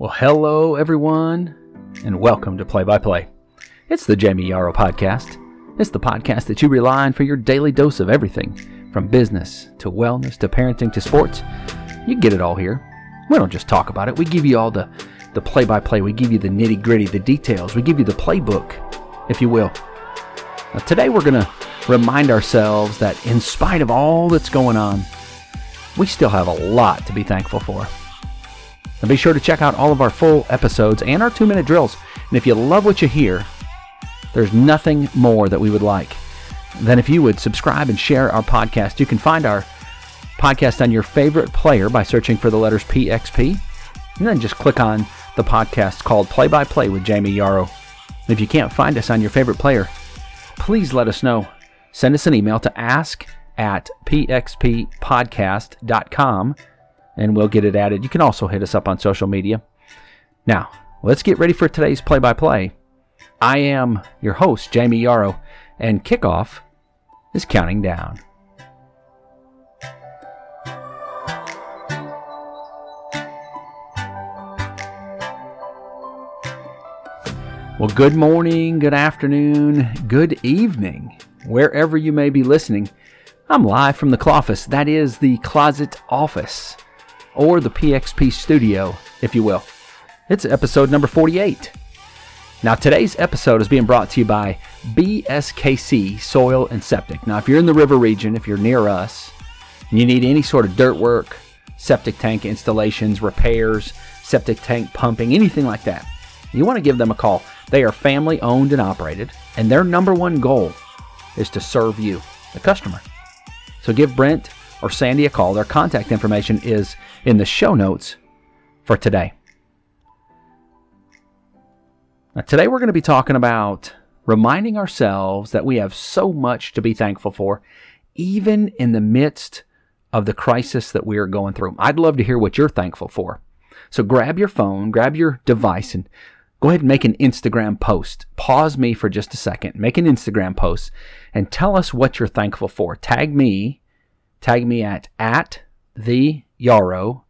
Well, hello, everyone, and welcome to Play by Play. It's the Jamie Yarroch podcast. It's the podcast that you rely on for your daily dose of everything from business to wellness to parenting to sports. You get it all here. We don't just talk about it, we give you all the the play by play. We give you the nitty gritty, the details. We give you the playbook, if you will. Now, today, we're going to remind ourselves that in spite of all that's going on, we still have a lot to be thankful for. And be sure to check out all of our full episodes and our two minute drills. And if you love what you hear, there's nothing more that we would like than if you would subscribe and share our podcast. You can find our podcast on your favorite player by searching for the letters PXP. And then just click on the podcast called Play by Play with Jamie Yarroch. And if you can't find us on your favorite player, please let us know. Send us an email to ask at pxppodcast.com and we'll get it added. You can also hit us up on social media. Now, let's get ready for today's play by play. I am your host, Jamie Yarroch, and kickoff is counting down. Well, good morning, good afternoon, good evening, wherever you may be listening. I'm live from the Cloffice. That is the closet office or the PXP studio, if you will. It's episode number 48. Now, today's episode is being brought to you by BSKC Soil and Septic. Now, if you're in the river region, if you're near us, and you need any sort of dirt work, septic tank installations, repairs, septic tank pumping, anything like that, you want to give them a call. They are family owned and operated, and their number one goal is to serve you, the customer. So give Brent or Sandy a call. Their contact information is in the show notes for today. Now, today we're going to be talking about reminding ourselves that we have so much to be thankful for, even in the midst of the crisis that we are going through. I'd love to hear what you're thankful for. So grab your phone, grab your device, and go ahead and make an Instagram post. Pause me for just a second, make an Instagram post, and tell us what you're thankful for. Tag me Tag me at at the Yarroch,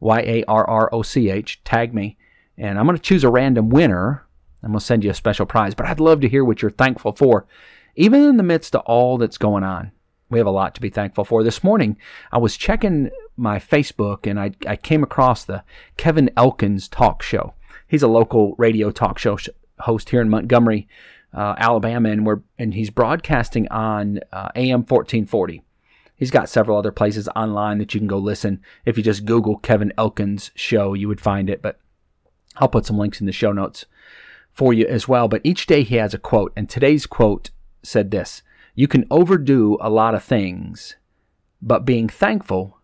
Y A R R O C H. Tag me, and I'm going to choose a random winner. I'm going to send you a special prize. But I'd love to hear what you're thankful for, even in the midst of all that's going on. We have a lot to be thankful for. This morning, I was checking my Facebook and I, I came across the Kevin Elkins talk show. He's a local radio talk show host here in Montgomery, uh, Alabama, and we're and he's broadcasting on uh, AM 1440. He's got several other places online that you can go listen. If you just Google Kevin Elkins show, you would find it. But I'll put some links in the show notes for you as well. But each day he has a quote, and today's quote said this You can overdo a lot of things, but being thankful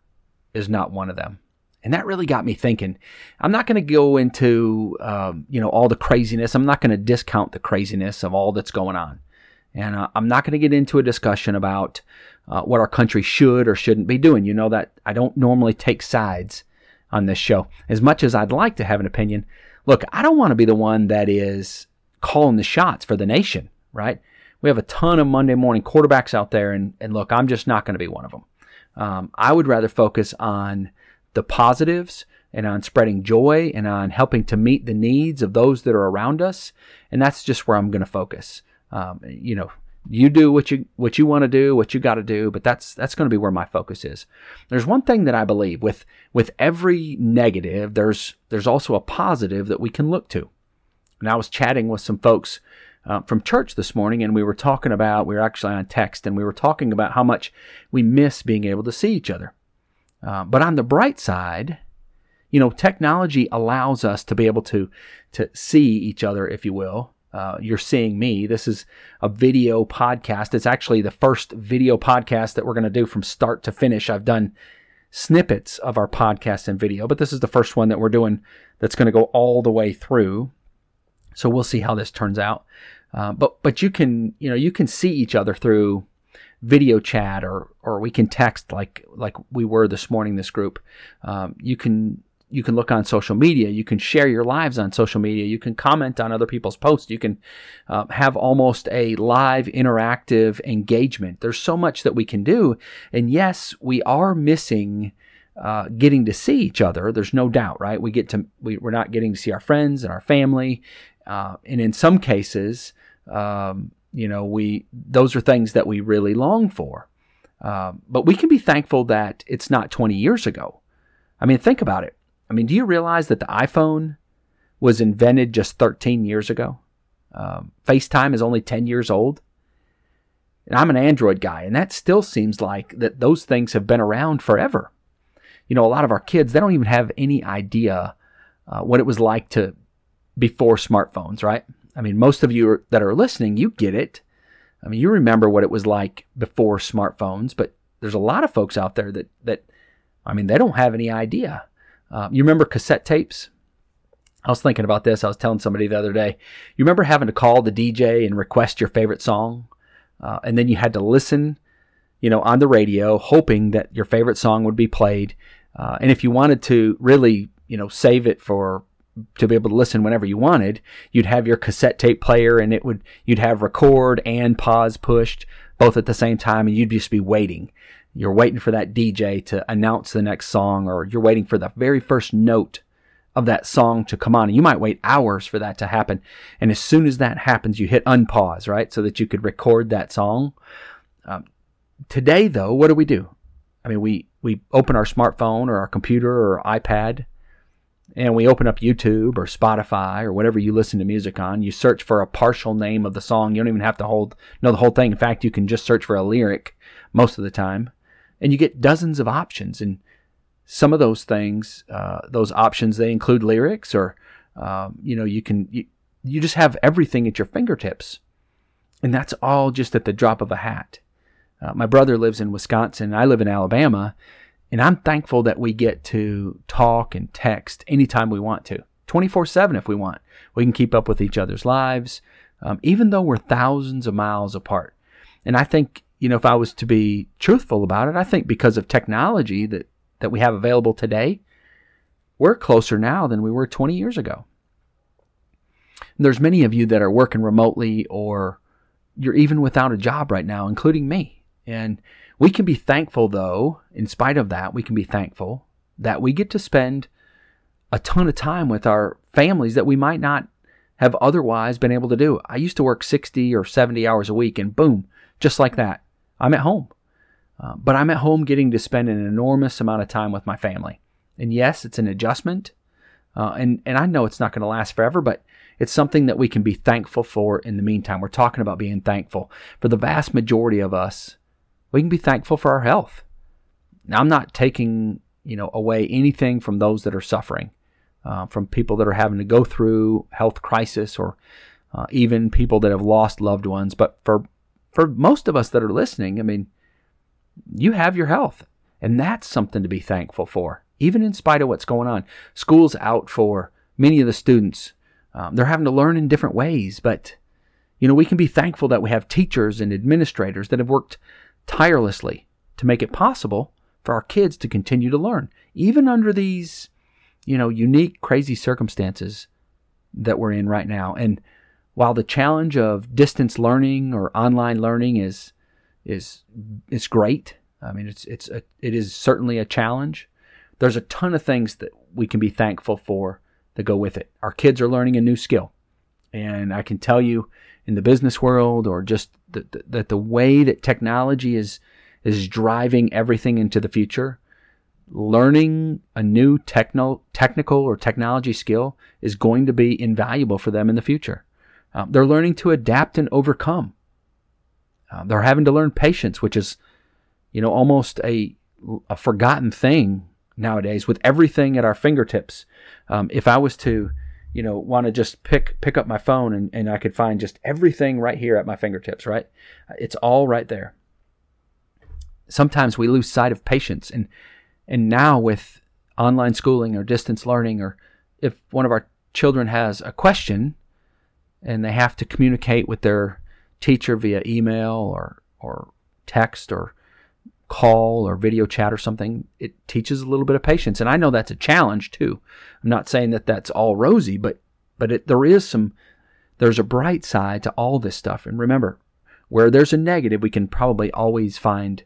is not one of them. And that really got me thinking. I'm not going to go into um, you know all the craziness. I'm not going to discount the craziness of all that's going on, and uh, I'm not going to get into a discussion about uh, what our country should or shouldn't be doing. You know that I don't normally take sides on this show. As much as I'd like to have an opinion, look, I don't want to be the one that is calling the shots for the nation, right? We have a ton of Monday morning quarterbacks out there, and, and look, I'm just not going to be one of them. Um, I would rather focus on the positives and on spreading joy and on helping to meet the needs of those that are around us. And that's just where I'm going to focus. Um, you know, you do what you what you want to do, what you got to do, but that's that's going to be where my focus is. There's one thing that I believe with with every negative, there's there's also a positive that we can look to. And I was chatting with some folks uh, from church this morning, and we were talking about we were actually on text, and we were talking about how much we miss being able to see each other. Uh, but on the bright side, you know, technology allows us to be able to to see each other, if you will, uh, you're seeing me. This is a video podcast. It's actually the first video podcast that we're going to do from start to finish. I've done snippets of our podcast and video, but this is the first one that we're doing that's going to go all the way through. So we'll see how this turns out. Uh, but but you can you know you can see each other through video chat or or we can text like like we were this morning. This group, um, you can you can look on social media. You can share your lives on social media. You can comment on other people's posts. You can uh, have almost a live interactive engagement. There's so much that we can do. And yes, we are missing uh, getting to see each other. There's no doubt, right? We get to we, we're not getting to see our friends and our family, uh, and in some cases, um, you know, we those are things that we really long for. Uh, but we can be thankful that it's not 20 years ago. I mean, think about it. I mean, do you realize that the iPhone was invented just 13 years ago? Um, FaceTime is only 10 years old. And I'm an Android guy, and that still seems like that those things have been around forever you know, a lot of our kids, they don't even have any idea uh, what it was like to before smartphones, right? I mean, most of you that are listening, you get it. I mean, you remember what it was like before smartphones, but there's a lot of folks out there that that I mean, they don't have any idea. Uh, you remember cassette tapes? I was thinking about this. I was telling somebody the other day. You remember having to call the DJ and request your favorite song, uh, and then you had to listen, you know, on the radio, hoping that your favorite song would be played. Uh, and if you wanted to really, you know, save it for to be able to listen whenever you wanted, you'd have your cassette tape player and it would you'd have record and pause pushed both at the same time and you'd just be waiting. You're waiting for that DJ to announce the next song or you're waiting for the very first note of that song to come on. And you might wait hours for that to happen. And as soon as that happens, you hit unpause, right? So that you could record that song. Um, today, though, what do we do? I mean, we we open our smartphone or our computer or iPad and we open up YouTube or Spotify or whatever you listen to music on. You search for a partial name of the song. You don't even have to hold know the whole thing. In fact, you can just search for a lyric most of the time, and you get dozens of options. And some of those things, uh, those options, they include lyrics, or um, you know, you can you, you just have everything at your fingertips, and that's all just at the drop of a hat. Uh, my brother lives in Wisconsin. I live in Alabama. And I'm thankful that we get to talk and text anytime we want to, 24 7 if we want. We can keep up with each other's lives, um, even though we're thousands of miles apart. And I think, you know, if I was to be truthful about it, I think because of technology that, that we have available today, we're closer now than we were 20 years ago. And there's many of you that are working remotely or you're even without a job right now, including me. And we can be thankful, though, in spite of that, we can be thankful that we get to spend a ton of time with our families that we might not have otherwise been able to do. I used to work 60 or 70 hours a week, and boom, just like that, I'm at home. Uh, but I'm at home getting to spend an enormous amount of time with my family. And yes, it's an adjustment. Uh, and, and I know it's not going to last forever, but it's something that we can be thankful for in the meantime. We're talking about being thankful. For the vast majority of us, we can be thankful for our health. Now, I'm not taking you know away anything from those that are suffering, uh, from people that are having to go through health crisis, or uh, even people that have lost loved ones. But for for most of us that are listening, I mean, you have your health, and that's something to be thankful for, even in spite of what's going on. School's out for many of the students. Um, they're having to learn in different ways, but you know we can be thankful that we have teachers and administrators that have worked tirelessly to make it possible for our kids to continue to learn, even under these, you know, unique, crazy circumstances that we're in right now. And while the challenge of distance learning or online learning is is is great, I mean, it's it's a, it is certainly a challenge. There's a ton of things that we can be thankful for that go with it. Our kids are learning a new skill, and I can tell you, in the business world or just that the, the, the way that technology is is driving everything into the future learning a new techno, technical or technology skill is going to be invaluable for them in the future um, they're learning to adapt and overcome um, they're having to learn patience which is you know almost a, a forgotten thing nowadays with everything at our fingertips um, if i was to you know, want to just pick pick up my phone and, and I could find just everything right here at my fingertips, right? It's all right there. Sometimes we lose sight of patience and and now with online schooling or distance learning or if one of our children has a question and they have to communicate with their teacher via email or or text or call or video chat or something, it teaches a little bit of patience. And I know that's a challenge too. I'm not saying that that's all rosy, but but it, there is some there's a bright side to all this stuff. And remember, where there's a negative, we can probably always find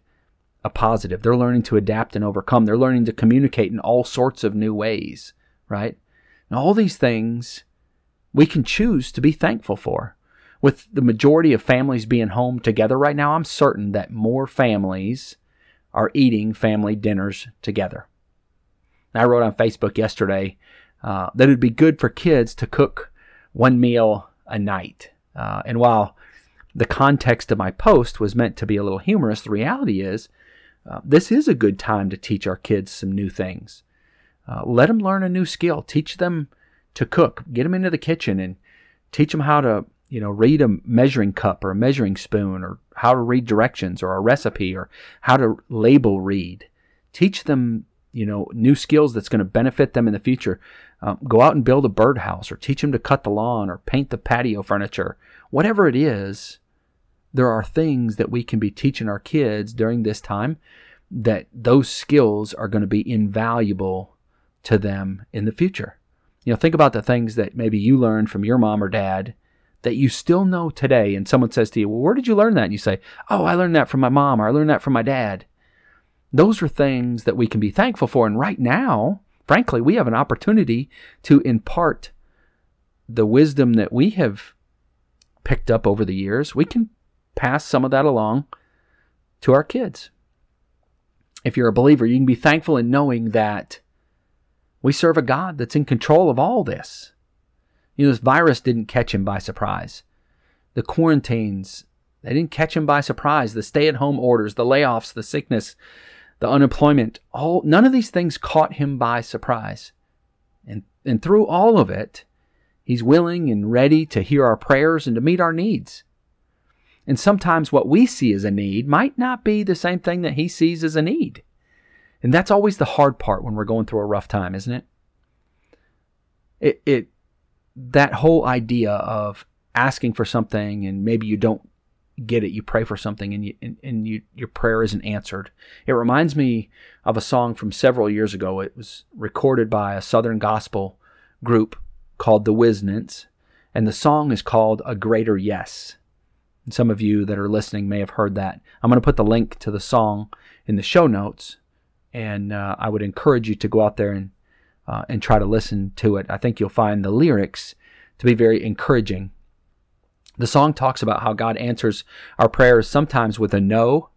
a positive. They're learning to adapt and overcome. They're learning to communicate in all sorts of new ways, right? And all these things we can choose to be thankful for. With the majority of families being home together right now, I'm certain that more families are eating family dinners together. I wrote on Facebook yesterday uh, that it'd be good for kids to cook one meal a night. Uh, and while the context of my post was meant to be a little humorous, the reality is uh, this is a good time to teach our kids some new things. Uh, let them learn a new skill. Teach them to cook. Get them into the kitchen and teach them how to, you know, read a measuring cup or a measuring spoon or how to read directions or a recipe or how to label read. Teach them, you know, new skills that's going to benefit them in the future. Um, go out and build a birdhouse or teach them to cut the lawn or paint the patio furniture. Whatever it is, there are things that we can be teaching our kids during this time that those skills are going to be invaluable to them in the future. You know, think about the things that maybe you learned from your mom or dad that you still know today. And someone says to you, Well, where did you learn that? And you say, Oh, I learned that from my mom or I learned that from my dad. Those are things that we can be thankful for. And right now, frankly, we have an opportunity to impart the wisdom that we have picked up over the years. We can pass some of that along to our kids. If you're a believer, you can be thankful in knowing that we serve a God that's in control of all this. You know, this virus didn't catch him by surprise. The quarantines, they didn't catch him by surprise. The stay at home orders, the layoffs, the sickness, the unemployment, all none of these things caught him by surprise. And and through all of it, he's willing and ready to hear our prayers and to meet our needs. And sometimes what we see as a need might not be the same thing that he sees as a need. And that's always the hard part when we're going through a rough time, isn't it? It, it that whole idea of asking for something and maybe you don't get it, you pray for something and you and, and you your prayer isn't answered. It reminds me of a song from several years ago. It was recorded by a Southern gospel group called the Whisnants, and the song is called A Greater Yes. And some of you that are listening may have heard that. I'm going to put the link to the song in the show notes, and uh, I would encourage you to go out there and uh, and try to listen to it. I think you'll find the lyrics to be very encouraging. The song talks about how God answers our prayers sometimes with a no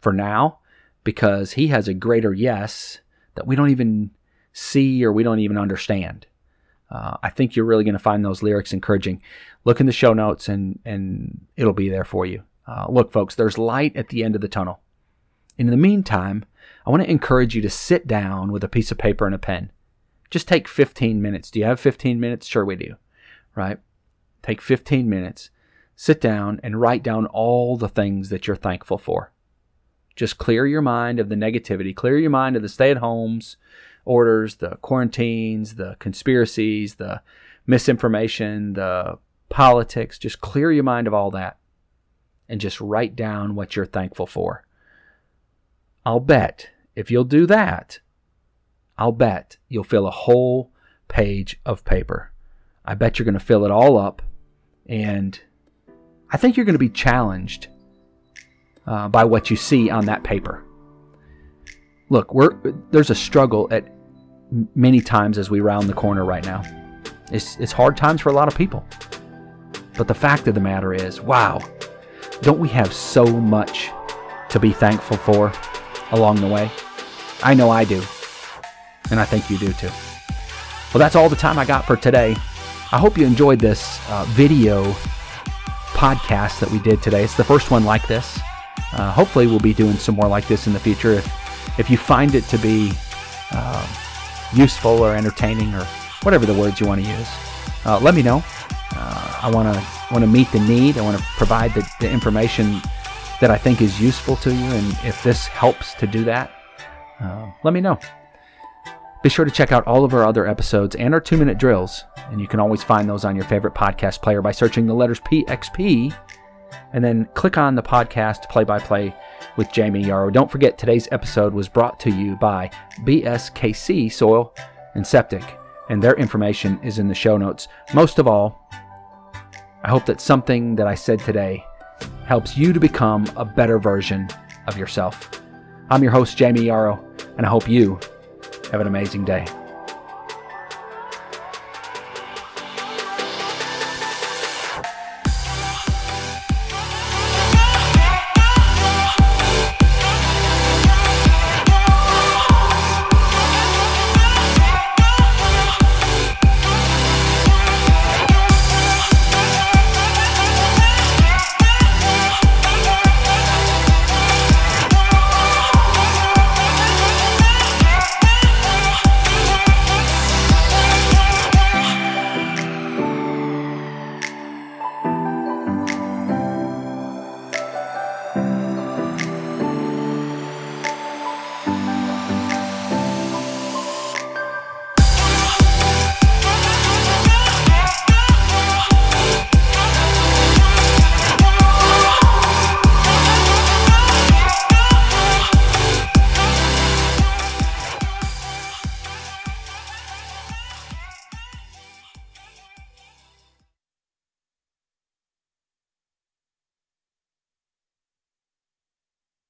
for now, because He has a greater yes that we don't even see or we don't even understand. Uh, I think you're really going to find those lyrics encouraging. Look in the show notes and, and it'll be there for you. Uh, look, folks, there's light at the end of the tunnel. In the meantime, I want to encourage you to sit down with a piece of paper and a pen. Just take 15 minutes. Do you have 15 minutes? Sure, we do. Right? Take 15 minutes, sit down, and write down all the things that you're thankful for. Just clear your mind of the negativity, clear your mind of the stay at homes, orders, the quarantines, the conspiracies, the misinformation, the politics. Just clear your mind of all that and just write down what you're thankful for. I'll bet if you'll do that, I'll bet you'll fill a whole page of paper. I bet you're going to fill it all up, and I think you're going to be challenged uh, by what you see on that paper look, there's a struggle at many times as we round the corner right now. It's it's hard times for a lot of people. But the fact of the matter is, wow, don't we have so much to be thankful for along the way? I know I do. And I think you do too. Well, that's all the time I got for today. I hope you enjoyed this uh, video podcast that we did today. It's the first one like this. Uh, hopefully, we'll be doing some more like this in the future. If if you find it to be uh, useful or entertaining or whatever the words you want to use, uh, let me know. Uh, I want to want to meet the need. I want to provide the, the information that I think is useful to you, and if this helps to do that, uh, let me know. Be sure to check out all of our other episodes and our two minute drills, and you can always find those on your favorite podcast player by searching the letters PXP and then click on the podcast play by play with Jamie Yarroch. Don't forget, today's episode was brought to you by BSKC Soil and Septic, and their information is in the show notes. Most of all, I hope that something that I said today helps you to become a better version of yourself. I'm your host, Jamie Yarroch, and I hope you have an amazing day.